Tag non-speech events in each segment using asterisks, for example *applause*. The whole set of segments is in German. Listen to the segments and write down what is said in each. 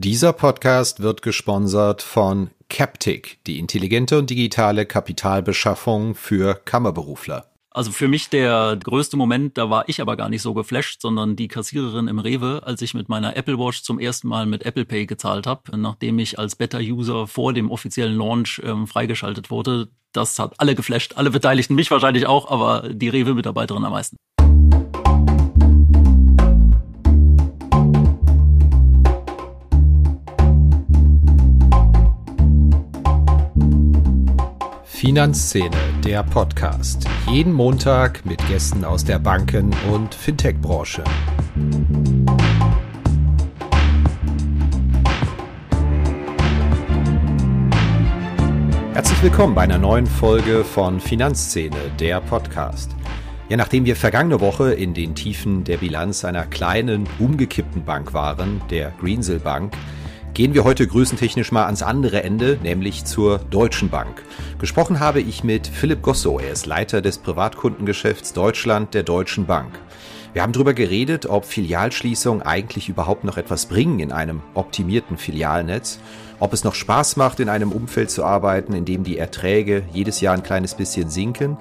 Dieser Podcast wird gesponsert von Captic, die intelligente und digitale Kapitalbeschaffung für Kammerberufler. Also für mich der größte Moment, da war ich aber gar nicht so geflasht, sondern die Kassiererin im Rewe, als ich mit meiner Apple Watch zum ersten Mal mit Apple Pay gezahlt habe, nachdem ich als Beta-User vor dem offiziellen Launch ähm, freigeschaltet wurde. Das hat alle geflasht, alle Beteiligten, mich wahrscheinlich auch, aber die Rewe-Mitarbeiterin am meisten. Finanzszene, der Podcast. Jeden Montag mit Gästen aus der Banken- und Fintech-Branche. Herzlich willkommen bei einer neuen Folge von Finanzszene, der Podcast. Ja, nachdem wir vergangene Woche in den Tiefen der Bilanz einer kleinen, umgekippten Bank waren, der Greensill Bank, Gehen wir heute größentechnisch mal ans andere Ende, nämlich zur Deutschen Bank. Gesprochen habe ich mit Philipp Gosso, er ist Leiter des Privatkundengeschäfts Deutschland der Deutschen Bank. Wir haben darüber geredet, ob Filialschließungen eigentlich überhaupt noch etwas bringen in einem optimierten Filialnetz, ob es noch Spaß macht, in einem Umfeld zu arbeiten, in dem die Erträge jedes Jahr ein kleines bisschen sinken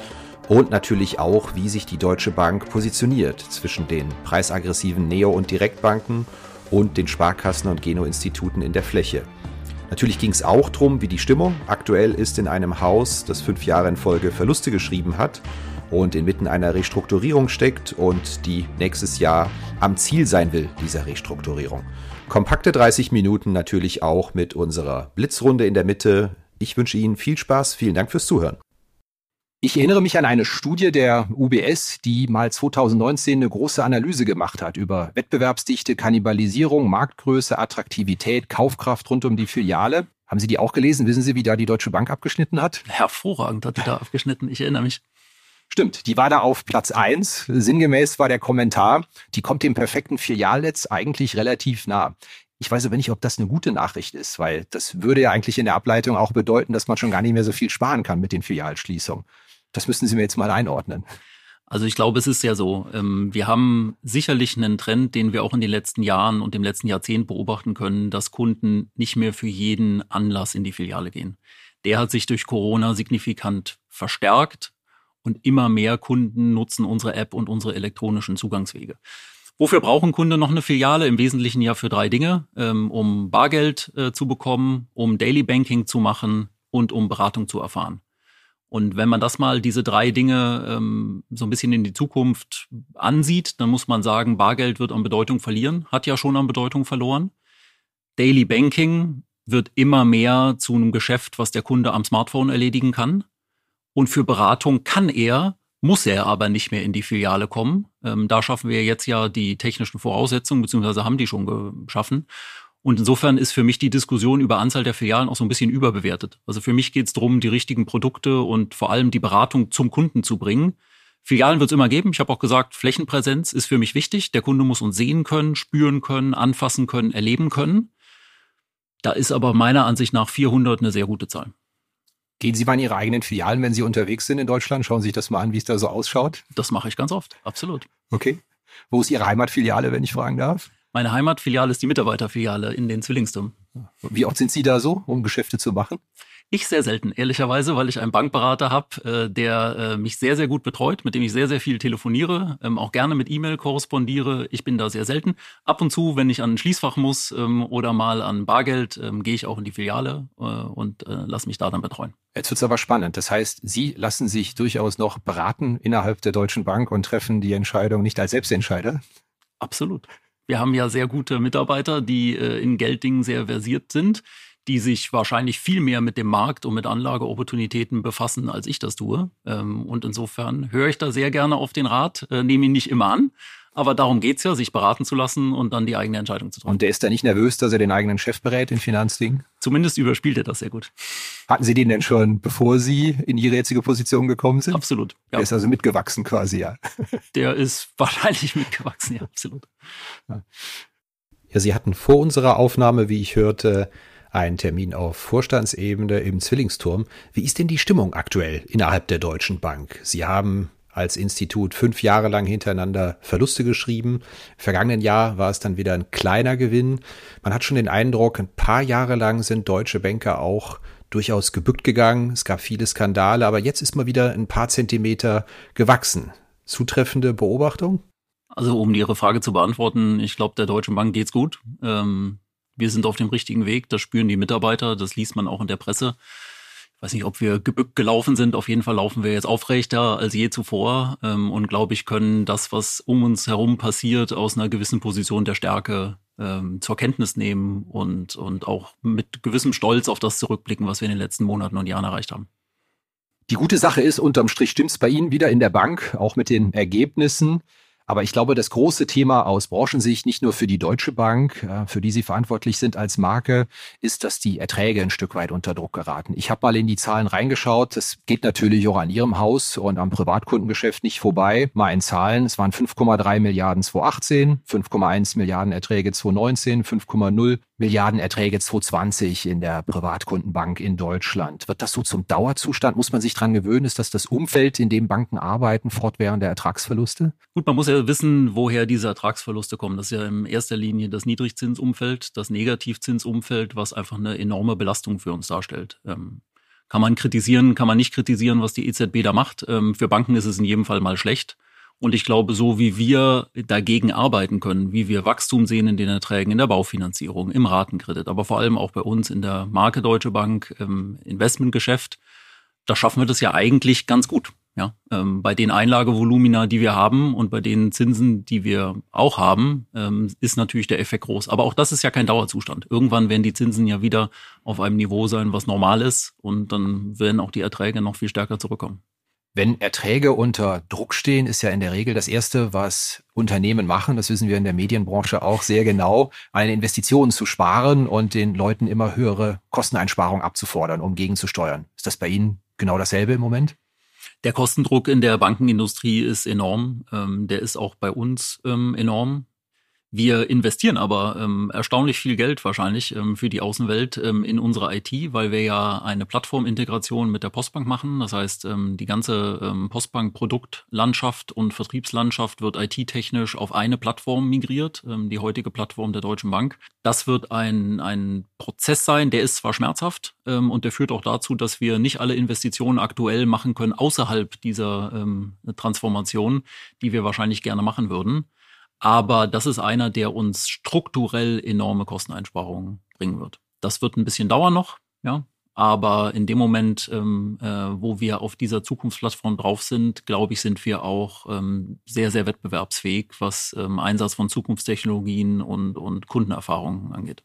und natürlich auch, wie sich die Deutsche Bank positioniert zwischen den preisaggressiven Neo- und Direktbanken und den Sparkassen und Geno-Instituten in der Fläche. Natürlich ging es auch darum, wie die Stimmung aktuell ist in einem Haus, das fünf Jahre in Folge Verluste geschrieben hat und inmitten einer Restrukturierung steckt und die nächstes Jahr am Ziel sein will, dieser Restrukturierung. Kompakte 30 Minuten natürlich auch mit unserer Blitzrunde in der Mitte. Ich wünsche Ihnen viel Spaß, vielen Dank fürs Zuhören. Ich erinnere mich an eine Studie der UBS, die mal 2019 eine große Analyse gemacht hat über Wettbewerbsdichte, Kannibalisierung, Marktgröße, Attraktivität, Kaufkraft rund um die Filiale. Haben Sie die auch gelesen? Wissen Sie, wie da die Deutsche Bank abgeschnitten hat? Hervorragend hat die da abgeschnitten. Ich erinnere mich. Stimmt, die war da auf Platz eins. Sinngemäß war der Kommentar, die kommt dem perfekten Filialnetz eigentlich relativ nah. Ich weiß aber nicht, ob das eine gute Nachricht ist, weil das würde ja eigentlich in der Ableitung auch bedeuten, dass man schon gar nicht mehr so viel sparen kann mit den Filialschließungen. Das müssen Sie mir jetzt mal einordnen. Also ich glaube, es ist ja so. Ähm, wir haben sicherlich einen Trend, den wir auch in den letzten Jahren und im letzten Jahrzehnt beobachten können, dass Kunden nicht mehr für jeden Anlass in die Filiale gehen. Der hat sich durch Corona signifikant verstärkt und immer mehr Kunden nutzen unsere App und unsere elektronischen Zugangswege. Wofür brauchen Kunden noch eine Filiale? Im Wesentlichen ja für drei Dinge, ähm, um Bargeld äh, zu bekommen, um Daily Banking zu machen und um Beratung zu erfahren. Und wenn man das mal, diese drei Dinge ähm, so ein bisschen in die Zukunft ansieht, dann muss man sagen, Bargeld wird an Bedeutung verlieren, hat ja schon an Bedeutung verloren. Daily Banking wird immer mehr zu einem Geschäft, was der Kunde am Smartphone erledigen kann. Und für Beratung kann er, muss er aber nicht mehr in die Filiale kommen. Ähm, da schaffen wir jetzt ja die technischen Voraussetzungen, beziehungsweise haben die schon geschaffen. Und insofern ist für mich die Diskussion über Anzahl der Filialen auch so ein bisschen überbewertet. Also für mich geht es darum, die richtigen Produkte und vor allem die Beratung zum Kunden zu bringen. Filialen wird es immer geben. Ich habe auch gesagt, Flächenpräsenz ist für mich wichtig. Der Kunde muss uns sehen können, spüren können, anfassen können, erleben können. Da ist aber meiner Ansicht nach 400 eine sehr gute Zahl. Gehen Sie mal in Ihre eigenen Filialen, wenn Sie unterwegs sind in Deutschland? Schauen Sie sich das mal an, wie es da so ausschaut? Das mache ich ganz oft, absolut. Okay. Wo ist Ihre Heimatfiliale, wenn ich fragen darf? Meine Heimatfiliale ist die Mitarbeiterfiliale in den Zwillingsturm. Wie oft sind Sie da so, um Geschäfte zu machen? Ich sehr selten, ehrlicherweise, weil ich einen Bankberater habe, äh, der äh, mich sehr, sehr gut betreut, mit dem ich sehr, sehr viel telefoniere, ähm, auch gerne mit E-Mail korrespondiere. Ich bin da sehr selten. Ab und zu, wenn ich an ein Schließfach muss ähm, oder mal an Bargeld, ähm, gehe ich auch in die Filiale äh, und lasse mich da dann betreuen. Jetzt wird's aber spannend. Das heißt, Sie lassen sich durchaus noch beraten innerhalb der Deutschen Bank und treffen die Entscheidung nicht als Selbstentscheider? Absolut. Wir haben ja sehr gute Mitarbeiter, die äh, in Gelddingen sehr versiert sind, die sich wahrscheinlich viel mehr mit dem Markt und mit Anlageopportunitäten befassen, als ich das tue. Ähm, und insofern höre ich da sehr gerne auf den Rat, äh, nehme ihn nicht immer an, aber darum geht's ja, sich beraten zu lassen und dann die eigene Entscheidung zu treffen. Und der ist da nicht nervös, dass er den eigenen Chef berät in Finanzdingen? Zumindest überspielt er das sehr gut. Hatten Sie den denn schon, bevor Sie in Ihre jetzige Position gekommen sind? Absolut. Ja. Der ist also mitgewachsen quasi, ja. *laughs* Der ist wahrscheinlich mitgewachsen, ja, absolut. Ja. ja, Sie hatten vor unserer Aufnahme, wie ich hörte, einen Termin auf Vorstandsebene im Zwillingsturm. Wie ist denn die Stimmung aktuell innerhalb der Deutschen Bank? Sie haben als Institut fünf Jahre lang hintereinander Verluste geschrieben. Im vergangenen Jahr war es dann wieder ein kleiner Gewinn. Man hat schon den Eindruck, ein paar Jahre lang sind deutsche Banker auch durchaus gebückt gegangen. Es gab viele Skandale, aber jetzt ist mal wieder ein paar Zentimeter gewachsen. Zutreffende Beobachtung? Also um Ihre Frage zu beantworten, ich glaube, der Deutschen Bank geht's gut. Ähm, wir sind auf dem richtigen Weg, das spüren die Mitarbeiter, das liest man auch in der Presse. Ich weiß nicht, ob wir gebückt gelaufen sind. Auf jeden Fall laufen wir jetzt aufrechter als je zuvor ähm, und glaube ich, können das, was um uns herum passiert, aus einer gewissen Position der Stärke ähm, zur Kenntnis nehmen und, und auch mit gewissem Stolz auf das zurückblicken, was wir in den letzten Monaten und Jahren erreicht haben. Die gute Sache ist, unterm Strich stimmt's bei Ihnen wieder in der Bank, auch mit den Ergebnissen. Aber ich glaube, das große Thema aus Branchensicht, nicht nur für die Deutsche Bank, äh, für die Sie verantwortlich sind als Marke, ist, dass die Erträge ein Stück weit unter Druck geraten. Ich habe mal in die Zahlen reingeschaut. Das geht natürlich auch an Ihrem Haus und am Privatkundengeschäft nicht vorbei. Mal in Zahlen. Es waren 5,3 Milliarden 2018, 5,1 Milliarden Erträge 2019, 5,0 Milliarden Erträge 2020 in der Privatkundenbank in Deutschland. Wird das so zum Dauerzustand? Muss man sich dran gewöhnen? Ist das das Umfeld, in dem Banken arbeiten, fortwährende Ertragsverluste? Gut, man muss ja wissen, woher diese Ertragsverluste kommen. Das ist ja in erster Linie das Niedrigzinsumfeld, das Negativzinsumfeld, was einfach eine enorme Belastung für uns darstellt. Ähm, kann man kritisieren, kann man nicht kritisieren, was die EZB da macht. Ähm, für Banken ist es in jedem Fall mal schlecht. Und ich glaube, so wie wir dagegen arbeiten können, wie wir Wachstum sehen in den Erträgen, in der Baufinanzierung, im Ratenkredit, aber vor allem auch bei uns in der Marke Deutsche Bank im Investmentgeschäft, da schaffen wir das ja eigentlich ganz gut. Ja, ähm, bei den Einlagevolumina, die wir haben und bei den Zinsen, die wir auch haben, ähm, ist natürlich der Effekt groß. Aber auch das ist ja kein Dauerzustand. Irgendwann werden die Zinsen ja wieder auf einem Niveau sein, was normal ist, und dann werden auch die Erträge noch viel stärker zurückkommen. Wenn Erträge unter Druck stehen, ist ja in der Regel das Erste, was Unternehmen machen, das wissen wir in der Medienbranche auch sehr genau, eine Investition zu sparen und den Leuten immer höhere Kosteneinsparungen abzufordern, um gegenzusteuern. Ist das bei Ihnen genau dasselbe im Moment? Der Kostendruck in der Bankenindustrie ist enorm. Ähm, der ist auch bei uns ähm, enorm. Wir investieren aber ähm, erstaunlich viel Geld wahrscheinlich ähm, für die Außenwelt ähm, in unsere IT, weil wir ja eine Plattformintegration mit der Postbank machen. Das heißt, ähm, die ganze ähm, Postbank-Produktlandschaft und Vertriebslandschaft wird IT-technisch auf eine Plattform migriert, ähm, die heutige Plattform der Deutschen Bank. Das wird ein, ein Prozess sein, der ist zwar schmerzhaft ähm, und der führt auch dazu, dass wir nicht alle Investitionen aktuell machen können außerhalb dieser ähm, Transformation, die wir wahrscheinlich gerne machen würden. Aber das ist einer, der uns strukturell enorme Kosteneinsparungen bringen wird. Das wird ein bisschen dauern noch, ja. Aber in dem Moment, ähm, äh, wo wir auf dieser Zukunftsplattform drauf sind, glaube ich, sind wir auch ähm, sehr, sehr wettbewerbsfähig, was ähm, Einsatz von Zukunftstechnologien und, und Kundenerfahrungen angeht.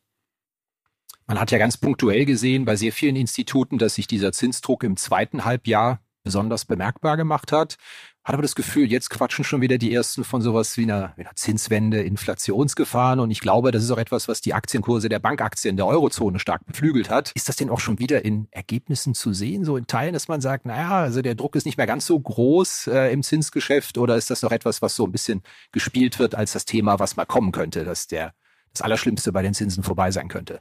Man hat ja ganz punktuell gesehen bei sehr vielen Instituten, dass sich dieser Zinsdruck im zweiten Halbjahr besonders bemerkbar gemacht hat. Hat aber das Gefühl, jetzt quatschen schon wieder die ersten von sowas wie einer, wie einer Zinswende, Inflationsgefahren. Und ich glaube, das ist auch etwas, was die Aktienkurse der Bankaktien der Eurozone stark beflügelt hat. Ist das denn auch schon wieder in Ergebnissen zu sehen, so in Teilen, dass man sagt, naja, also der Druck ist nicht mehr ganz so groß äh, im Zinsgeschäft oder ist das noch etwas, was so ein bisschen gespielt wird als das Thema, was mal kommen könnte, dass der das Allerschlimmste bei den Zinsen vorbei sein könnte?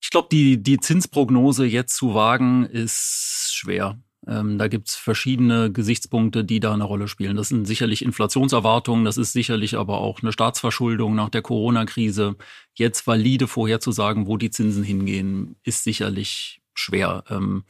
Ich glaube, die, die Zinsprognose jetzt zu wagen, ist schwer. Ähm, da gibt's verschiedene Gesichtspunkte, die da eine Rolle spielen. Das sind sicherlich Inflationserwartungen, das ist sicherlich aber auch eine Staatsverschuldung nach der Corona-Krise. Jetzt valide vorherzusagen, wo die Zinsen hingehen, ist sicherlich schwer. Ähm,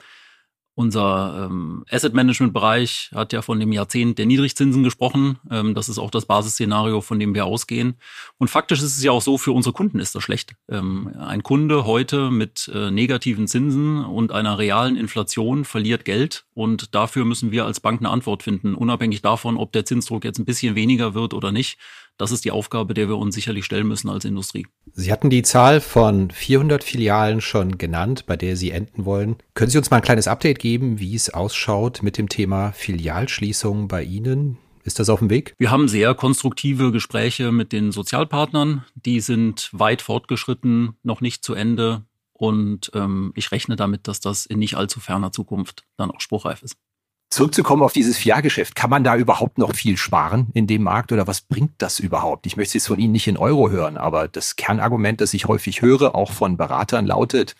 unser ähm, Asset Management Bereich hat ja von dem Jahrzehnt der Niedrigzinsen gesprochen. Ähm, das ist auch das Basisszenario, von dem wir ausgehen. Und faktisch ist es ja auch so, für unsere Kunden ist das schlecht. Ähm, ein Kunde heute mit äh, negativen Zinsen und einer realen Inflation verliert Geld. Und dafür müssen wir als Bank eine Antwort finden, unabhängig davon, ob der Zinsdruck jetzt ein bisschen weniger wird oder nicht das ist die Aufgabe, der wir uns sicherlich stellen müssen als Industrie. Sie hatten die Zahl von 400 Filialen schon genannt, bei der Sie enden wollen. Können Sie uns mal ein kleines Update geben, wie es ausschaut mit dem Thema Filialschließung bei Ihnen? Ist das auf dem Weg? Wir haben sehr konstruktive Gespräche mit den Sozialpartnern. Die sind weit fortgeschritten, noch nicht zu Ende. Und ähm, ich rechne damit, dass das in nicht allzu ferner Zukunft dann auch spruchreif ist. Zurückzukommen auf dieses Fiat-Geschäft, kann man da überhaupt noch viel sparen in dem Markt oder was bringt das überhaupt? Ich möchte es von Ihnen nicht in Euro hören, aber das Kernargument, das ich häufig höre, auch von Beratern, lautet,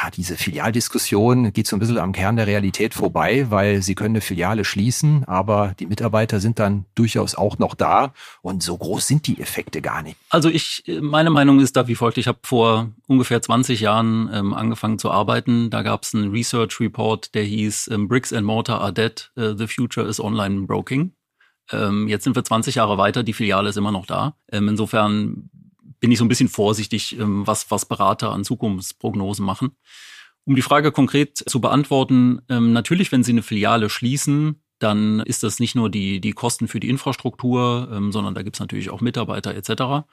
ah, diese Filialdiskussion geht so ein bisschen am Kern der Realität vorbei, weil sie können eine Filiale schließen, aber die Mitarbeiter sind dann durchaus auch noch da und so groß sind die Effekte gar nicht. Also ich, meine Meinung ist da wie folgt. Ich habe vor ungefähr 20 Jahren ähm, angefangen zu arbeiten. Da gab es einen Research Report, der hieß ähm, Bricks and Mortar are dead, uh, the future is online broking. Ähm, jetzt sind wir 20 Jahre weiter, die Filiale ist immer noch da. Ähm, insofern bin ich so ein bisschen vorsichtig, ähm, was, was Berater an Zukunftsprognosen machen. Um die Frage konkret zu beantworten, ähm, natürlich, wenn Sie eine Filiale schließen, dann ist das nicht nur die, die Kosten für die Infrastruktur, ähm, sondern da gibt es natürlich auch Mitarbeiter etc.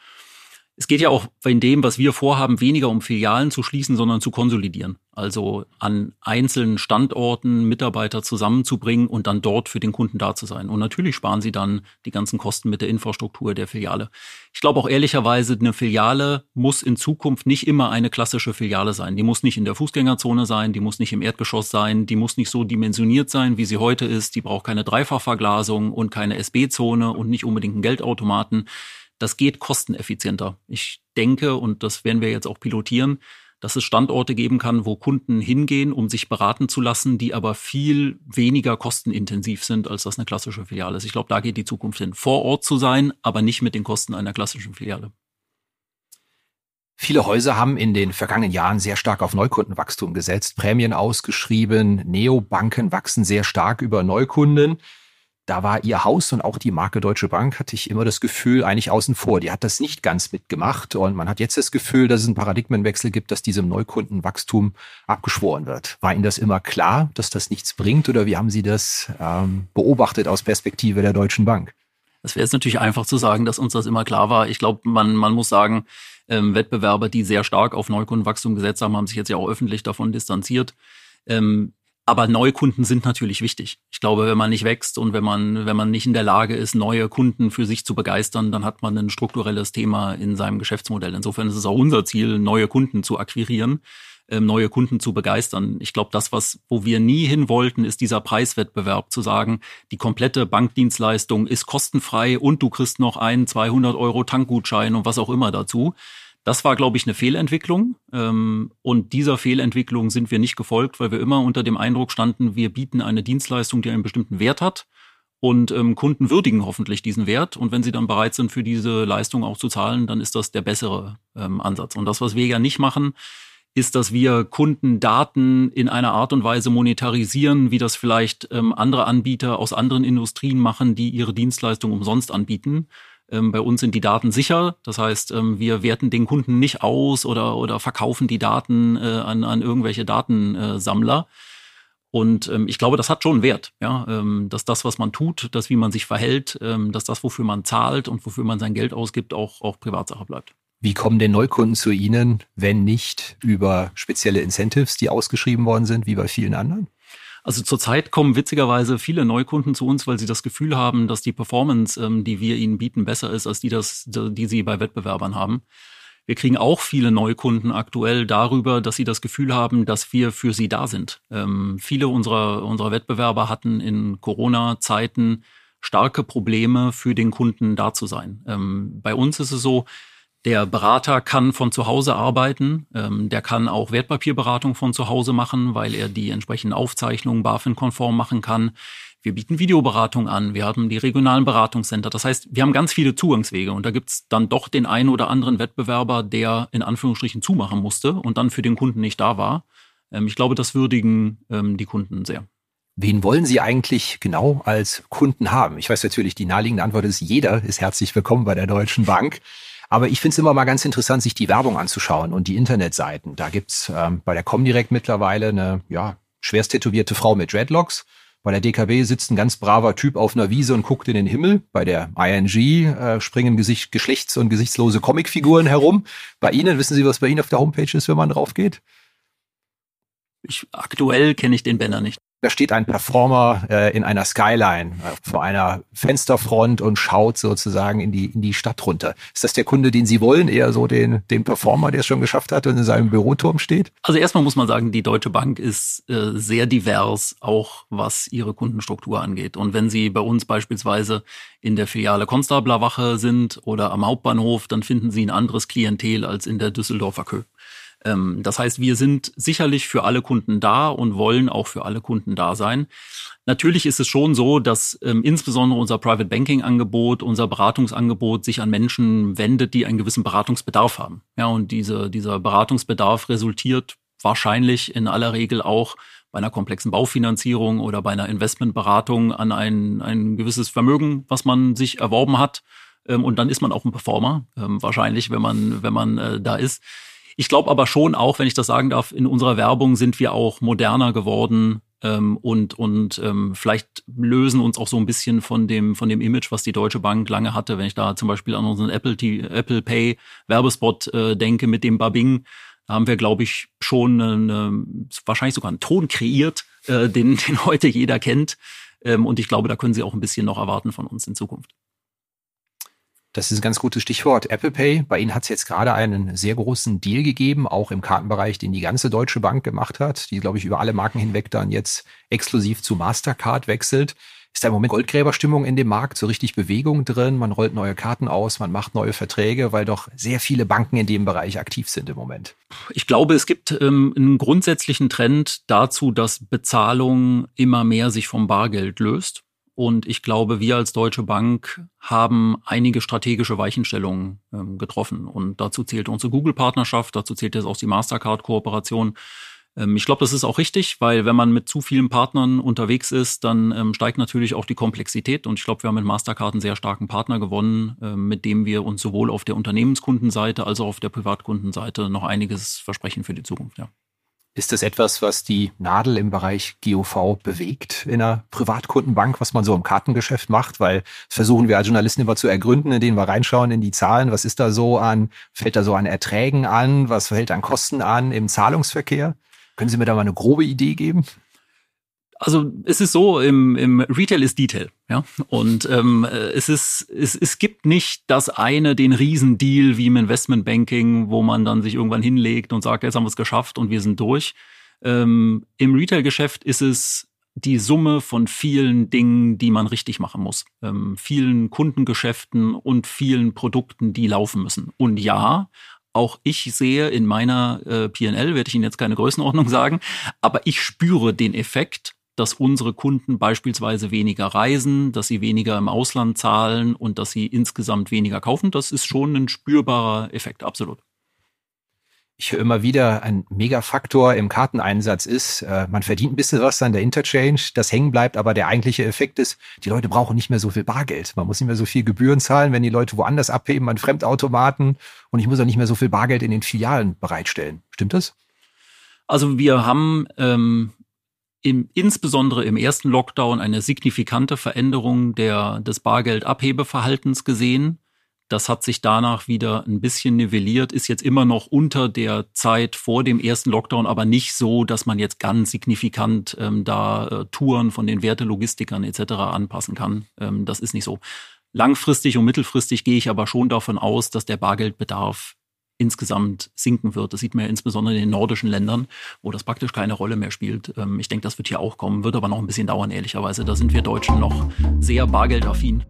Es geht ja auch in dem, was wir vorhaben, weniger um Filialen zu schließen, sondern zu konsolidieren. Also an einzelnen Standorten Mitarbeiter zusammenzubringen und dann dort für den Kunden da zu sein. Und natürlich sparen sie dann die ganzen Kosten mit der Infrastruktur der Filiale. Ich glaube auch ehrlicherweise, eine Filiale muss in Zukunft nicht immer eine klassische Filiale sein. Die muss nicht in der Fußgängerzone sein, die muss nicht im Erdgeschoss sein, die muss nicht so dimensioniert sein, wie sie heute ist. Die braucht keine Dreifachverglasung und keine SB-Zone und nicht unbedingt einen Geldautomaten. Das geht kosteneffizienter. Ich denke, und das werden wir jetzt auch pilotieren, dass es Standorte geben kann, wo Kunden hingehen, um sich beraten zu lassen, die aber viel weniger kostenintensiv sind, als das eine klassische Filiale ist. Ich glaube, da geht die Zukunft hin. Vor Ort zu sein, aber nicht mit den Kosten einer klassischen Filiale. Viele Häuser haben in den vergangenen Jahren sehr stark auf Neukundenwachstum gesetzt, Prämien ausgeschrieben, Neobanken wachsen sehr stark über Neukunden da war ihr Haus und auch die Marke Deutsche Bank, hatte ich immer das Gefühl, eigentlich außen vor. Die hat das nicht ganz mitgemacht und man hat jetzt das Gefühl, dass es einen Paradigmenwechsel gibt, dass diesem Neukundenwachstum abgeschworen wird. War Ihnen das immer klar, dass das nichts bringt oder wie haben Sie das ähm, beobachtet aus Perspektive der Deutschen Bank? Es wäre jetzt natürlich einfach zu sagen, dass uns das immer klar war. Ich glaube, man, man muss sagen, ähm, Wettbewerber, die sehr stark auf Neukundenwachstum gesetzt haben, haben sich jetzt ja auch öffentlich davon distanziert. Ähm, aber neue Kunden sind natürlich wichtig. Ich glaube, wenn man nicht wächst und wenn man, wenn man nicht in der Lage ist, neue Kunden für sich zu begeistern, dann hat man ein strukturelles Thema in seinem Geschäftsmodell. Insofern ist es auch unser Ziel, neue Kunden zu akquirieren, ähm, neue Kunden zu begeistern. Ich glaube, das, was, wo wir nie hin wollten, ist dieser Preiswettbewerb zu sagen, die komplette Bankdienstleistung ist kostenfrei und du kriegst noch einen 200 Euro Tankgutschein und was auch immer dazu. Das war, glaube ich, eine Fehlentwicklung. Ähm, und dieser Fehlentwicklung sind wir nicht gefolgt, weil wir immer unter dem Eindruck standen, wir bieten eine Dienstleistung, die einen bestimmten Wert hat. Und ähm, Kunden würdigen hoffentlich diesen Wert. Und wenn sie dann bereit sind, für diese Leistung auch zu zahlen, dann ist das der bessere ähm, Ansatz. Und das, was wir ja nicht machen, ist, dass wir Kundendaten in einer Art und Weise monetarisieren, wie das vielleicht andere Anbieter aus anderen Industrien machen, die ihre Dienstleistung umsonst anbieten, ähm, bei uns sind die Daten sicher. Das heißt, ähm, wir werten den Kunden nicht aus oder, oder verkaufen die Daten äh, an, an irgendwelche Datensammler. Und ähm, ich glaube, das hat schon Wert, ja, ähm, dass das, was man tut, das, wie man sich verhält, ähm, dass das, wofür man zahlt und wofür man sein Geld ausgibt, auch, auch Privatsache bleibt. Wie kommen denn Neukunden zu Ihnen, wenn nicht über spezielle Incentives, die ausgeschrieben worden sind, wie bei vielen anderen? Also zurzeit kommen witzigerweise viele Neukunden zu uns, weil sie das Gefühl haben, dass die Performance, ähm, die wir ihnen bieten, besser ist als die, das, die sie bei Wettbewerbern haben. Wir kriegen auch viele Neukunden aktuell darüber, dass sie das Gefühl haben, dass wir für sie da sind. Ähm, viele unserer, unserer Wettbewerber hatten in Corona-Zeiten starke Probleme, für den Kunden da zu sein. Ähm, bei uns ist es so, der Berater kann von zu Hause arbeiten. Ähm, der kann auch Wertpapierberatung von zu Hause machen, weil er die entsprechenden Aufzeichnungen BaFin-konform machen kann. Wir bieten Videoberatung an. Wir haben die regionalen Beratungscenter. Das heißt, wir haben ganz viele Zugangswege. Und da gibt's dann doch den einen oder anderen Wettbewerber, der in Anführungsstrichen zumachen musste und dann für den Kunden nicht da war. Ähm, ich glaube, das würdigen ähm, die Kunden sehr. Wen wollen Sie eigentlich genau als Kunden haben? Ich weiß natürlich, die naheliegende Antwort ist, jeder ist herzlich willkommen bei der Deutschen Bank. Aber ich finde es immer mal ganz interessant, sich die Werbung anzuschauen und die Internetseiten. Da gibt's ähm, bei der Comdirect mittlerweile eine ja, schwerst tätowierte Frau mit Dreadlocks. Bei der DKB sitzt ein ganz braver Typ auf einer Wiese und guckt in den Himmel. Bei der ING äh, springen Gesicht, geschlechts- und gesichtslose Comicfiguren herum. Bei Ihnen, wissen Sie, was bei Ihnen auf der Homepage ist, wenn man drauf geht? Ich, aktuell kenne ich den Banner nicht. Da steht ein Performer äh, in einer Skyline äh, vor einer Fensterfront und schaut sozusagen in die, in die Stadt runter. Ist das der Kunde, den Sie wollen? Eher so den, den Performer, der es schon geschafft hat und in seinem Büroturm steht? Also erstmal muss man sagen, die Deutsche Bank ist äh, sehr divers, auch was ihre Kundenstruktur angeht. Und wenn Sie bei uns beispielsweise in der Filiale Konstablerwache sind oder am Hauptbahnhof, dann finden Sie ein anderes Klientel als in der Düsseldorfer Kö. Ähm, das heißt, wir sind sicherlich für alle Kunden da und wollen auch für alle Kunden da sein. Natürlich ist es schon so, dass ähm, insbesondere unser Private Banking Angebot, unser Beratungsangebot sich an Menschen wendet, die einen gewissen Beratungsbedarf haben. Ja, und diese, dieser Beratungsbedarf resultiert wahrscheinlich in aller Regel auch bei einer komplexen Baufinanzierung oder bei einer Investmentberatung an ein, ein gewisses Vermögen, was man sich erworben hat. Ähm, und dann ist man auch ein Performer, ähm, wahrscheinlich, wenn man, wenn man äh, da ist. Ich glaube aber schon auch, wenn ich das sagen darf, in unserer Werbung sind wir auch moderner geworden ähm, und, und ähm, vielleicht lösen uns auch so ein bisschen von dem, von dem Image, was die Deutsche Bank lange hatte. Wenn ich da zum Beispiel an unseren Apple, Apple Pay Werbespot äh, denke mit dem Babing, da haben wir, glaube ich, schon eine, wahrscheinlich sogar einen Ton kreiert, äh, den, *laughs* den heute jeder kennt. Ähm, und ich glaube, da können Sie auch ein bisschen noch erwarten von uns in Zukunft. Das ist ein ganz gutes Stichwort. Apple Pay. Bei Ihnen hat es jetzt gerade einen sehr großen Deal gegeben, auch im Kartenbereich, den die ganze Deutsche Bank gemacht hat, die, glaube ich, über alle Marken hinweg dann jetzt exklusiv zu Mastercard wechselt. Ist da im Moment Goldgräberstimmung in dem Markt, so richtig Bewegung drin? Man rollt neue Karten aus, man macht neue Verträge, weil doch sehr viele Banken in dem Bereich aktiv sind im Moment. Ich glaube, es gibt ähm, einen grundsätzlichen Trend dazu, dass Bezahlung immer mehr sich vom Bargeld löst. Und ich glaube, wir als Deutsche Bank haben einige strategische Weichenstellungen ähm, getroffen. Und dazu zählt unsere Google-Partnerschaft, dazu zählt jetzt auch die Mastercard-Kooperation. Ähm, ich glaube, das ist auch richtig, weil wenn man mit zu vielen Partnern unterwegs ist, dann ähm, steigt natürlich auch die Komplexität. Und ich glaube, wir haben mit Mastercard einen sehr starken Partner gewonnen, äh, mit dem wir uns sowohl auf der Unternehmenskundenseite als auch auf der Privatkundenseite noch einiges versprechen für die Zukunft. Ja. Ist das etwas, was die Nadel im Bereich GOV bewegt in einer Privatkundenbank, was man so im Kartengeschäft macht? Weil das versuchen wir als Journalisten immer zu ergründen, indem wir reinschauen in die Zahlen. Was ist da so an, fällt da so an Erträgen an? Was fällt an Kosten an im Zahlungsverkehr? Können Sie mir da mal eine grobe Idee geben? Also es ist so, im, im Retail ist Detail, ja. Und ähm, es ist, es, es gibt nicht das eine, den Riesendeal wie im Investmentbanking, wo man dann sich irgendwann hinlegt und sagt, jetzt haben wir es geschafft und wir sind durch. Ähm, Im Retail-Geschäft ist es die Summe von vielen Dingen, die man richtig machen muss. Ähm, vielen Kundengeschäften und vielen Produkten, die laufen müssen. Und ja, auch ich sehe in meiner äh, PNL, werde ich Ihnen jetzt keine Größenordnung *laughs* sagen, aber ich spüre den Effekt, dass unsere Kunden beispielsweise weniger reisen, dass sie weniger im Ausland zahlen und dass sie insgesamt weniger kaufen. Das ist schon ein spürbarer Effekt, absolut. Ich höre immer wieder, ein Megafaktor im Karteneinsatz ist, äh, man verdient ein bisschen was an der Interchange, das hängen bleibt, aber der eigentliche Effekt ist, die Leute brauchen nicht mehr so viel Bargeld. Man muss nicht mehr so viel Gebühren zahlen, wenn die Leute woanders abheben an Fremdautomaten und ich muss auch nicht mehr so viel Bargeld in den Filialen bereitstellen. Stimmt das? Also wir haben ähm, im, insbesondere im ersten Lockdown eine signifikante Veränderung der, des Bargeldabhebeverhaltens gesehen. Das hat sich danach wieder ein bisschen nivelliert, ist jetzt immer noch unter der Zeit vor dem ersten Lockdown, aber nicht so, dass man jetzt ganz signifikant ähm, da äh, Touren von den Wertelogistikern etc. anpassen kann. Ähm, das ist nicht so. Langfristig und mittelfristig gehe ich aber schon davon aus, dass der Bargeldbedarf insgesamt sinken wird. Das sieht man ja insbesondere in den nordischen Ländern, wo das praktisch keine Rolle mehr spielt. Ähm, ich denke, das wird hier auch kommen, wird aber noch ein bisschen dauern, ehrlicherweise. Da sind wir Deutschen noch sehr bargeldaffin.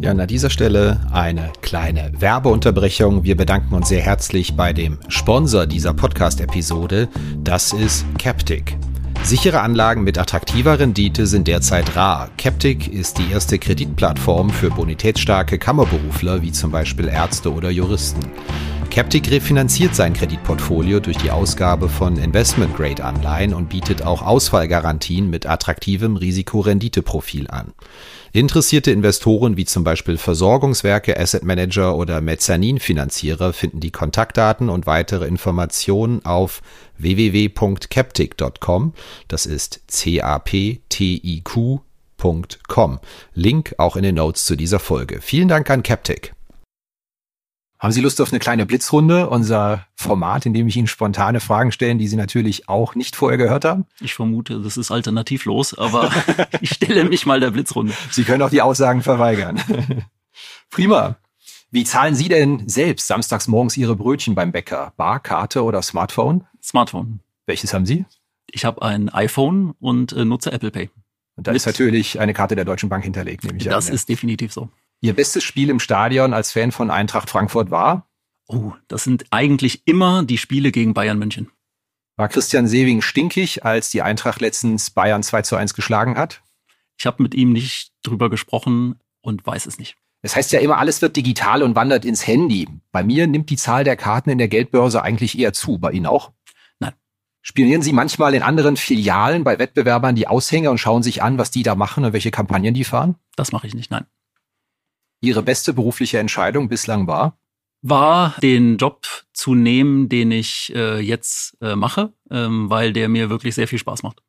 Ja, an dieser Stelle eine kleine Werbeunterbrechung. Wir bedanken uns sehr herzlich bei dem Sponsor dieser Podcast-Episode. Das ist Captic. Sichere Anlagen mit attraktiver Rendite sind derzeit rar. Captic ist die erste Kreditplattform für bonitätsstarke Kammerberufler wie zum Beispiel Ärzte oder Juristen. Captic refinanziert sein Kreditportfolio durch die Ausgabe von Investment-Grade-Anleihen und bietet auch Ausfallgarantien mit attraktivem Risikorenditeprofil an. Interessierte Investoren wie zum Beispiel Versorgungswerke, Asset Manager oder Mezzaninfinanzierer finden die Kontaktdaten und weitere Informationen auf www.captic.com. Das ist C-A-P-T-I-Q.com. Link auch in den Notes zu dieser Folge. Vielen Dank an Captic. Haben Sie Lust auf eine kleine Blitzrunde? Unser Format, in dem ich Ihnen spontane Fragen stelle, die Sie natürlich auch nicht vorher gehört haben? Ich vermute, das ist alternativlos, aber *laughs* ich stelle mich mal der Blitzrunde. Sie können auch die Aussagen verweigern. *laughs* Prima. Wie zahlen Sie denn selbst samstags morgens Ihre Brötchen beim Bäcker? Bar, Karte oder Smartphone? Smartphone. Welches haben Sie? Ich habe ein iPhone und äh, nutze Apple Pay. Und da Mit ist natürlich eine Karte der Deutschen Bank hinterlegt, nehme ich das an. Das ist definitiv so. Ihr bestes Spiel im Stadion als Fan von Eintracht Frankfurt war? Oh, das sind eigentlich immer die Spiele gegen Bayern München. War Christian Sewing stinkig, als die Eintracht letztens Bayern 2 zu 1 geschlagen hat? Ich habe mit ihm nicht drüber gesprochen und weiß es nicht. Es heißt ja immer, alles wird digital und wandert ins Handy. Bei mir nimmt die Zahl der Karten in der Geldbörse eigentlich eher zu. Bei Ihnen auch? Nein. Spionieren Sie manchmal in anderen Filialen bei Wettbewerbern die Aushänge und schauen sich an, was die da machen und welche Kampagnen die fahren? Das mache ich nicht, nein. Ihre beste berufliche Entscheidung bislang war? War den Job zu nehmen, den ich äh, jetzt äh, mache, ähm, weil der mir wirklich sehr viel Spaß macht.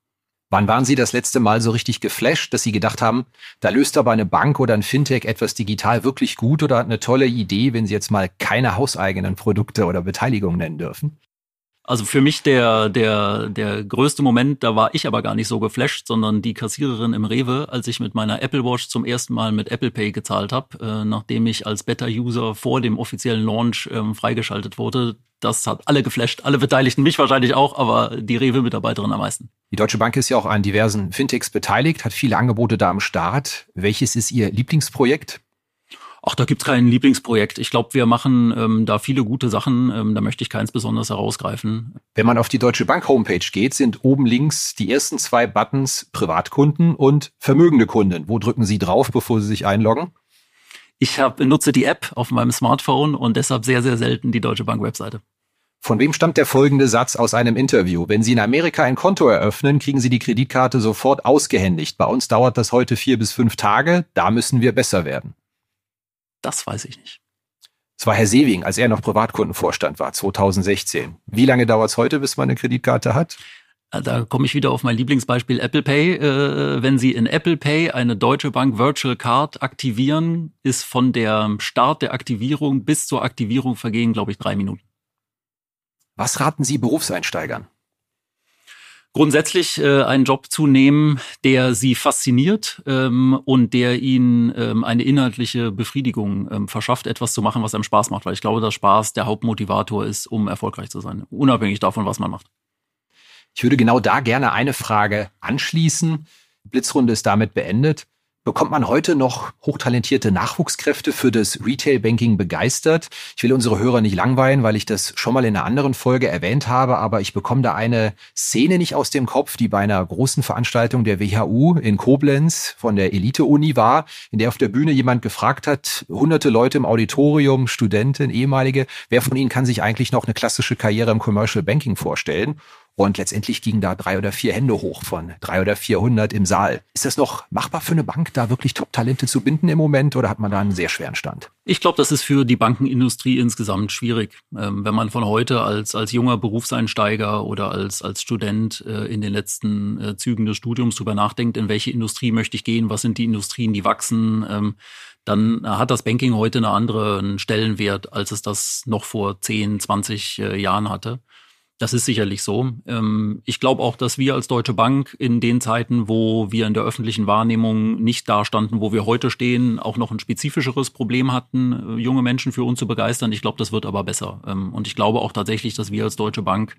Wann waren Sie das letzte Mal so richtig geflasht, dass Sie gedacht haben, da löst aber eine Bank oder ein Fintech etwas digital wirklich gut oder hat eine tolle Idee, wenn Sie jetzt mal keine hauseigenen Produkte oder Beteiligungen nennen dürfen? Also für mich der, der, der größte Moment, da war ich aber gar nicht so geflasht, sondern die Kassiererin im Rewe, als ich mit meiner Apple Watch zum ersten Mal mit Apple Pay gezahlt habe, äh, nachdem ich als Beta-User vor dem offiziellen Launch ähm, freigeschaltet wurde. Das hat alle geflasht, alle Beteiligten, mich wahrscheinlich auch, aber die Rewe-Mitarbeiterin am meisten. Die Deutsche Bank ist ja auch an diversen Fintechs beteiligt, hat viele Angebote da am Start. Welches ist Ihr Lieblingsprojekt? Ach, da gibt's kein Lieblingsprojekt. Ich glaube, wir machen ähm, da viele gute Sachen. Ähm, da möchte ich keins besonders herausgreifen. Wenn man auf die Deutsche Bank Homepage geht, sind oben links die ersten zwei Buttons Privatkunden und vermögende Kunden. Wo drücken Sie drauf, bevor Sie sich einloggen? Ich hab, nutze die App auf meinem Smartphone und deshalb sehr, sehr selten die Deutsche Bank Webseite. Von wem stammt der folgende Satz aus einem Interview? Wenn Sie in Amerika ein Konto eröffnen, kriegen Sie die Kreditkarte sofort ausgehändigt. Bei uns dauert das heute vier bis fünf Tage. Da müssen wir besser werden. Das weiß ich nicht. Es war Herr Sewing, als er noch Privatkundenvorstand war, 2016. Wie lange dauert es heute, bis man eine Kreditkarte hat? Äh, da komme ich wieder auf mein Lieblingsbeispiel Apple Pay. Äh, wenn Sie in Apple Pay eine Deutsche Bank Virtual Card aktivieren, ist von der Start der Aktivierung bis zur Aktivierung vergehen, glaube ich, drei Minuten. Was raten Sie Berufseinsteigern? Grundsätzlich äh, einen Job zu nehmen, der sie fasziniert ähm, und der ihnen ähm, eine inhaltliche Befriedigung ähm, verschafft, etwas zu machen, was einem Spaß macht. Weil ich glaube, dass Spaß der Hauptmotivator ist, um erfolgreich zu sein, unabhängig davon, was man macht. Ich würde genau da gerne eine Frage anschließen. Blitzrunde ist damit beendet. Bekommt man heute noch hochtalentierte Nachwuchskräfte für das Retail-Banking begeistert? Ich will unsere Hörer nicht langweilen, weil ich das schon mal in einer anderen Folge erwähnt habe, aber ich bekomme da eine Szene nicht aus dem Kopf, die bei einer großen Veranstaltung der WHU in Koblenz von der Elite-Uni war, in der auf der Bühne jemand gefragt hat, hunderte Leute im Auditorium, Studenten, ehemalige, wer von ihnen kann sich eigentlich noch eine klassische Karriere im Commercial Banking vorstellen? Und letztendlich gingen da drei oder vier Hände hoch von drei oder vierhundert im Saal. Ist das noch machbar für eine Bank, da wirklich Top-Talente zu binden im Moment oder hat man da einen sehr schweren Stand? Ich glaube, das ist für die Bankenindustrie insgesamt schwierig. Ähm, wenn man von heute als, als junger Berufseinsteiger oder als, als Student äh, in den letzten äh, Zügen des Studiums drüber nachdenkt, in welche Industrie möchte ich gehen, was sind die Industrien, die wachsen, ähm, dann hat das Banking heute einen anderen Stellenwert, als es das noch vor 10, 20 äh, Jahren hatte. Das ist sicherlich so. Ähm, ich glaube auch, dass wir als Deutsche Bank in den Zeiten, wo wir in der öffentlichen Wahrnehmung nicht dastanden, wo wir heute stehen, auch noch ein spezifischeres Problem hatten, äh, junge Menschen für uns zu begeistern. Ich glaube, das wird aber besser. Ähm, und ich glaube auch tatsächlich, dass wir als Deutsche Bank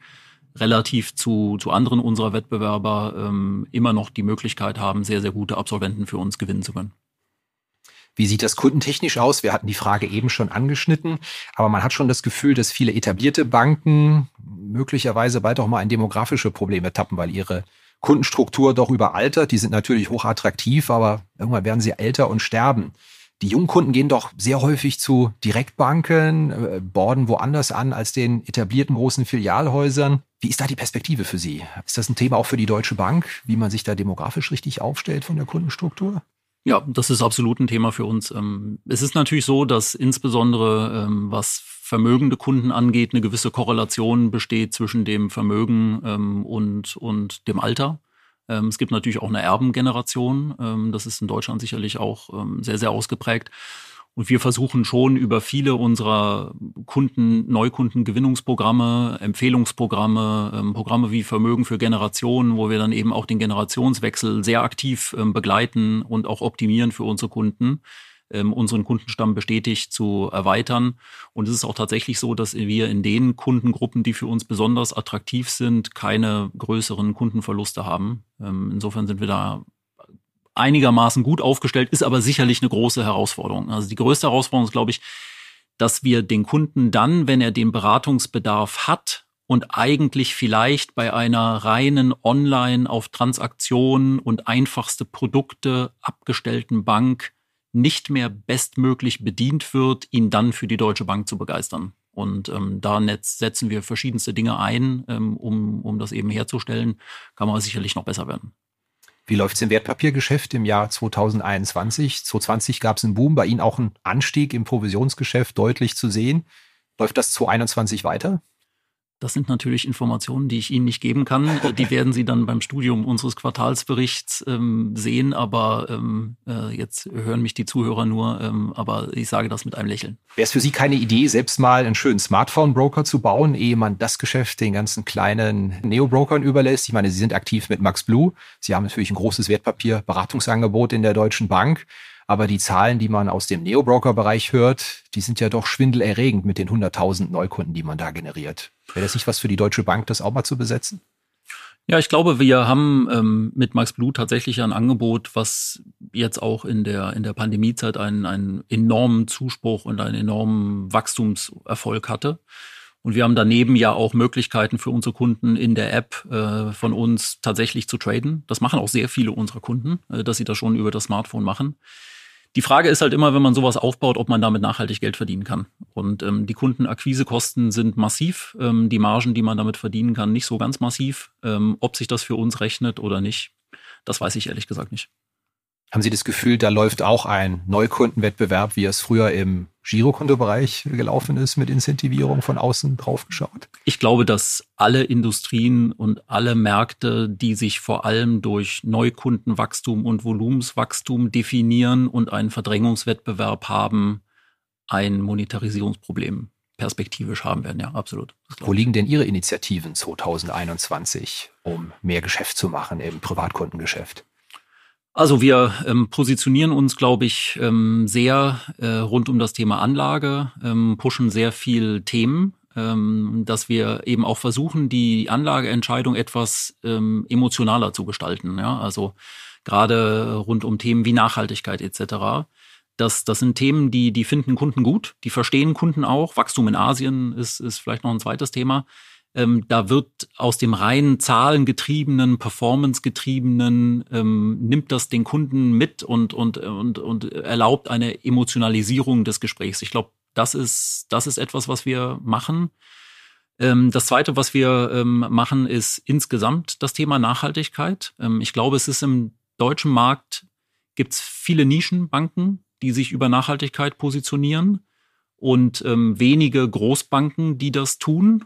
relativ zu, zu anderen unserer Wettbewerber ähm, immer noch die Möglichkeit haben, sehr, sehr gute Absolventen für uns gewinnen zu können. Wie sieht das kundentechnisch aus? Wir hatten die Frage eben schon angeschnitten, aber man hat schon das Gefühl, dass viele etablierte Banken möglicherweise bald auch mal in demografische Probleme tappen, weil ihre Kundenstruktur doch überaltert. Die sind natürlich hochattraktiv, aber irgendwann werden sie älter und sterben. Die jungen Kunden gehen doch sehr häufig zu Direktbanken, äh, borden woanders an als den etablierten großen Filialhäusern. Wie ist da die Perspektive für Sie? Ist das ein Thema auch für die Deutsche Bank, wie man sich da demografisch richtig aufstellt von der Kundenstruktur? Ja, das ist absolut ein Thema für uns. Ähm, es ist natürlich so, dass insbesondere ähm, was vermögende Kunden angeht, eine gewisse Korrelation besteht zwischen dem Vermögen ähm, und, und dem Alter. Es gibt natürlich auch eine Erbengeneration. Das ist in Deutschland sicherlich auch sehr, sehr ausgeprägt. Und wir versuchen schon über viele unserer Kunden, Neukundengewinnungsprogramme, Empfehlungsprogramme, ähm, Programme wie Vermögen für Generationen, wo wir dann eben auch den Generationswechsel sehr aktiv ähm, begleiten und auch optimieren für unsere Kunden, ähm, unseren Kundenstamm bestätigt zu erweitern. Und es ist auch tatsächlich so, dass wir in den Kundengruppen, die für uns besonders attraktiv sind, keine größeren Kundenverluste haben. insofern sind wir da einigermaßen gut aufgestellt, ist aber sicherlich eine große Herausforderung. Also die größte Herausforderung ist, glaube ich, dass wir den Kunden dann, wenn er den Beratungsbedarf hat und eigentlich vielleicht bei einer reinen Online auf Transaktionen und einfachste Produkte abgestellten Bank nicht mehr bestmöglich bedient wird, ihn dann für die Deutsche Bank zu begeistern. Und ähm, da setzen wir verschiedenste Dinge ein, ähm, um, um das eben herzustellen. Kann man sicherlich noch besser werden. Wie läuft es im Wertpapiergeschäft im Jahr 2021? 2020 gab es einen Boom, bei Ihnen auch einen Anstieg im Provisionsgeschäft deutlich zu sehen. Läuft das 2021 weiter? Das sind natürlich Informationen, die ich Ihnen nicht geben kann. *laughs* Die werden Sie dann beim Studium unseres Quartalsberichts ähm, sehen, aber ähm, äh, jetzt hören mich die Zuhörer nur, ähm, aber ich sage das mit einem Lächeln. Wäre es für Sie keine Idee, selbst mal einen schönen Smartphone-Broker zu bauen, ehe man das Geschäft den ganzen kleinen Neo-Brokern überlässt? Ich meine, Sie sind aktiv mit Max Blue. Sie haben natürlich ein großes Wertpapier-Beratungsangebot in der Deutschen Bank. Aber die Zahlen, die man aus dem Neo-Broker-Bereich hört, die sind ja doch schwindelerregend mit den 100.000 Neukunden, die man da generiert. Wäre das nicht was für die Deutsche Bank, das auch mal zu besetzen? Ja, ich glaube, wir haben ähm, mit Max Blue tatsächlich ein Angebot, was jetzt auch in der, in der Pandemiezeit einen, einen enormen Zuspruch und einen enormen Wachstumserfolg hatte. Und wir haben daneben ja auch Möglichkeiten für unsere Kunden in der App äh, von uns tatsächlich zu traden. Das machen auch sehr viele unserer Kunden, äh, dass sie das schon über das Smartphone machen. Die Frage ist halt immer, wenn man sowas aufbaut, ob man damit nachhaltig Geld verdienen kann. Und ähm, die Kundenakquisekosten sind massiv, ähm, die Margen, die man damit verdienen kann, nicht so ganz massiv. Ähm, ob sich das für uns rechnet oder nicht, das weiß ich ehrlich gesagt nicht. Haben Sie das Gefühl, da läuft auch ein Neukundenwettbewerb, wie es früher im Girokontobereich gelaufen ist, mit Incentivierung von außen drauf geschaut? Ich glaube, dass alle Industrien und alle Märkte, die sich vor allem durch Neukundenwachstum und Volumenswachstum definieren und einen Verdrängungswettbewerb haben, ein Monetarisierungsproblem perspektivisch haben werden. Ja, absolut. Wo liegen denn Ihre Initiativen 2021, um mehr Geschäft zu machen im Privatkundengeschäft? Also wir ähm, positionieren uns, glaube ich, ähm, sehr äh, rund um das Thema Anlage, ähm, pushen sehr viel Themen, ähm, dass wir eben auch versuchen, die Anlageentscheidung etwas ähm, emotionaler zu gestalten. Ja? Also gerade rund um Themen wie Nachhaltigkeit etc. Das, das sind Themen, die, die finden Kunden gut, die verstehen Kunden auch. Wachstum in Asien ist, ist vielleicht noch ein zweites Thema. Ähm, da wird aus dem reinen zahlengetriebenen, performancegetriebenen, ähm, nimmt das den Kunden mit und, und, und, und erlaubt eine Emotionalisierung des Gesprächs. Ich glaube, das ist, das ist etwas, was wir machen. Ähm, das zweite, was wir ähm, machen, ist insgesamt das Thema Nachhaltigkeit. Ähm, ich glaube, es ist im deutschen Markt gibt es viele Nischenbanken, die sich über Nachhaltigkeit positionieren und wenige Großbanken, die das tun.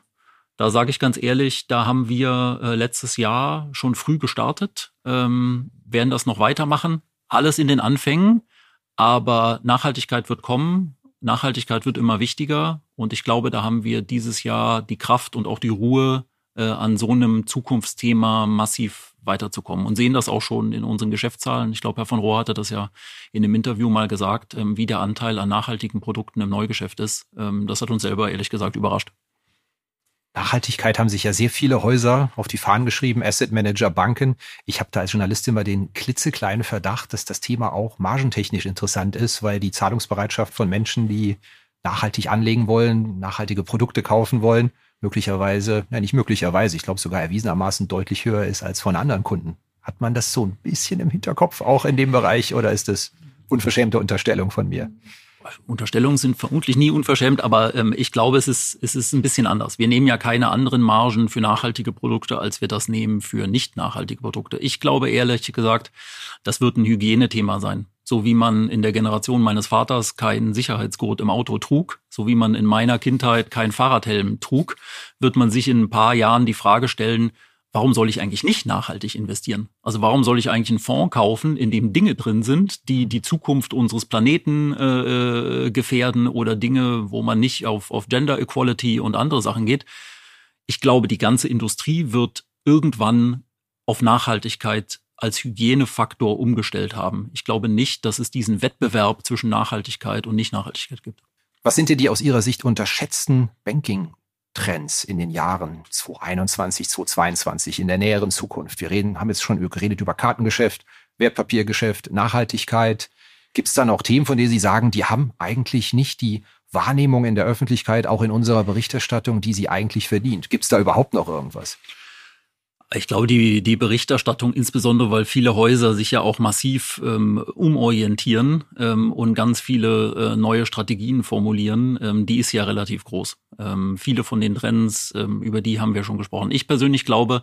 Da sage ich ganz ehrlich, da haben wir äh, letztes Jahr schon früh gestartet, ähm, werden das noch weitermachen. Alles in den Anfängen, aber Nachhaltigkeit wird kommen. Nachhaltigkeit wird immer wichtiger und ich glaube, da haben wir dieses Jahr die Kraft und auch die Ruhe, äh, an so einem Zukunftsthema massiv weiterzukommen und sehen das auch schon in unseren Geschäftszahlen. Ich glaube, Herr von Rohr hatte das ja in einem Interview mal gesagt, ähm, wie der Anteil an nachhaltigen Produkten im Neugeschäft ist. Ähm, das hat uns selber ehrlich gesagt überrascht. Nachhaltigkeit haben sich ja sehr viele Häuser auf die Fahnen geschrieben, Asset Manager, Banken. Ich habe da als Journalist immer den klitzekleinen Verdacht, dass das Thema auch margentechnisch interessant ist, weil die Zahlungsbereitschaft von Menschen, die nachhaltig anlegen wollen, nachhaltige Produkte kaufen wollen, möglicherweise, ja nicht möglicherweise, ich glaube sogar erwiesenermaßen deutlich höher ist als von anderen Kunden. Hat man das so ein bisschen im Hinterkopf auch in dem Bereich oder ist das unverschämte Unterstellung von mir? Unterstellungen sind vermutlich nie unverschämt, aber ähm, ich glaube, es ist, es ist ein bisschen anders. Wir nehmen ja keine anderen Margen für nachhaltige Produkte, als wir das nehmen für nicht nachhaltige Produkte. Ich glaube ehrlich gesagt, das wird ein Hygienethema sein. So wie man in der Generation meines Vaters keinen Sicherheitsgurt im Auto trug, so wie man in meiner Kindheit keinen Fahrradhelm trug, wird man sich in ein paar Jahren die Frage stellen, warum soll ich eigentlich nicht nachhaltig investieren? Also warum soll ich eigentlich einen Fonds kaufen, in dem Dinge drin sind, die die Zukunft unseres Planeten äh, äh, gefährden oder Dinge, wo man nicht auf, auf Gender Equality und andere Sachen geht? Ich glaube, die ganze Industrie wird irgendwann auf Nachhaltigkeit als Hygienefaktor umgestellt haben. Ich glaube nicht, dass es diesen Wettbewerb zwischen Nachhaltigkeit und Nicht-Nachhaltigkeit gibt. Was sind denn die aus Ihrer Sicht unterschätzten Banking Trends in den Jahren 2021, 2022, in der näheren Zukunft? Wir reden, haben jetzt schon geredet über Kartengeschäft, Wertpapiergeschäft, Nachhaltigkeit. Gibt es da noch Themen, von denen Sie sagen, die haben eigentlich nicht die Wahrnehmung in der Öffentlichkeit, auch in unserer Berichterstattung, die sie eigentlich verdient? Gibt es da überhaupt noch irgendwas? Ich glaube, die, die Berichterstattung, insbesondere weil viele Häuser sich ja auch massiv ähm, umorientieren ähm, und ganz viele äh, neue Strategien formulieren, ähm, die ist ja relativ groß. Ähm, viele von den Trends, ähm, über die haben wir schon gesprochen. Ich persönlich glaube,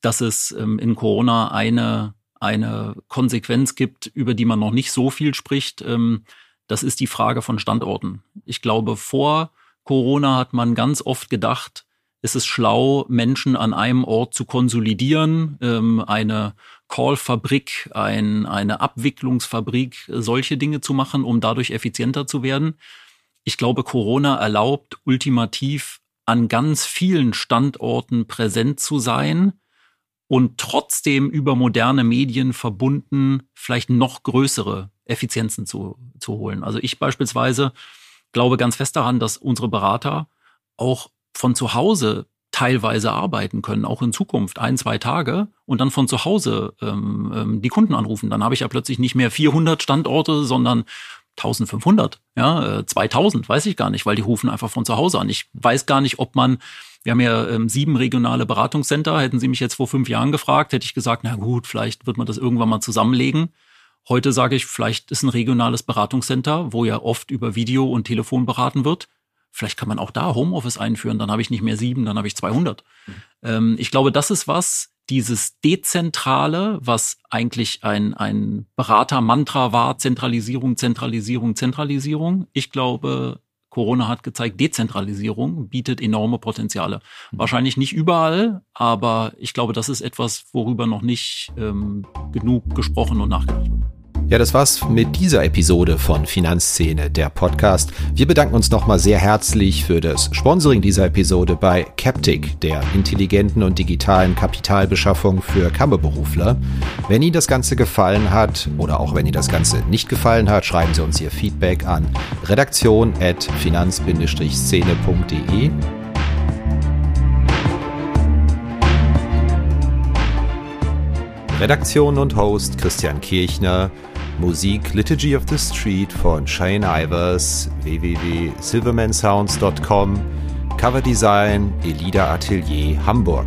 dass es ähm, in Corona eine, eine Konsequenz gibt, über die man noch nicht so viel spricht. Ähm, das ist die Frage von Standorten. Ich glaube, vor Corona hat man ganz oft gedacht, ist es schlau, Menschen an einem Ort zu konsolidieren, ähm, eine Call-Fabrik, ein, eine Abwicklungsfabrik, solche Dinge zu machen, um dadurch effizienter zu werden. Ich glaube, Corona erlaubt ultimativ an ganz vielen Standorten präsent zu sein und trotzdem über moderne Medien verbunden vielleicht noch größere Effizienzen zu, zu holen. Also ich beispielsweise glaube ganz fest daran, dass unsere Berater auch von zu Hause teilweise arbeiten können, auch in Zukunft, ein, zwei Tage und dann von zu Hause ähm, ähm, die Kunden anrufen. Dann habe ich ja plötzlich nicht mehr 400 Standorte, sondern 1500, ja, 2000, äh, weiß ich gar nicht, weil die rufen einfach von zu Hause an. Ich weiß gar nicht, ob man, wir haben ja ähm, sieben regionale Beratungscenter, hätten Sie mich jetzt vor fünf Jahren gefragt, hätte ich gesagt, na gut, vielleicht wird man das irgendwann mal zusammenlegen. Heute sage ich, vielleicht ist ein regionales Beratungscenter, wo ja oft über Video und Telefon beraten wird, Vielleicht kann man auch da Homeoffice einführen, dann habe ich nicht mehr sieben, dann habe ich 200. Mhm. Ähm, ich glaube, das ist was, dieses Dezentrale, was eigentlich ein, ein Berater-Mantra war, Zentralisierung, Zentralisierung, Zentralisierung. Ich glaube, Corona hat gezeigt, Dezentralisierung bietet enorme Potenziale. Mhm. Wahrscheinlich nicht überall, aber ich glaube, das ist etwas, worüber noch nicht ähm, genug gesprochen und nachgedacht wird. Ja, das war's mit dieser Episode von Finanzszene, der Podcast. Wir bedanken uns nochmal sehr herzlich für das Sponsoring dieser Episode bei Captic, der intelligenten und digitalen Kapitalbeschaffung für Kammerberufler. Wenn Ihnen das Ganze gefallen hat oder auch wenn Ihnen das Ganze nicht gefallen hat, schreiben Sie uns Ihr Feedback an redaktion.finanz-szene.de. Redaktion und Host Christian Kirchner. Musik Liturgy of the Street von Shane Ivers, www.silvermansounds.com, Coverdesign Elida Atelier Hamburg.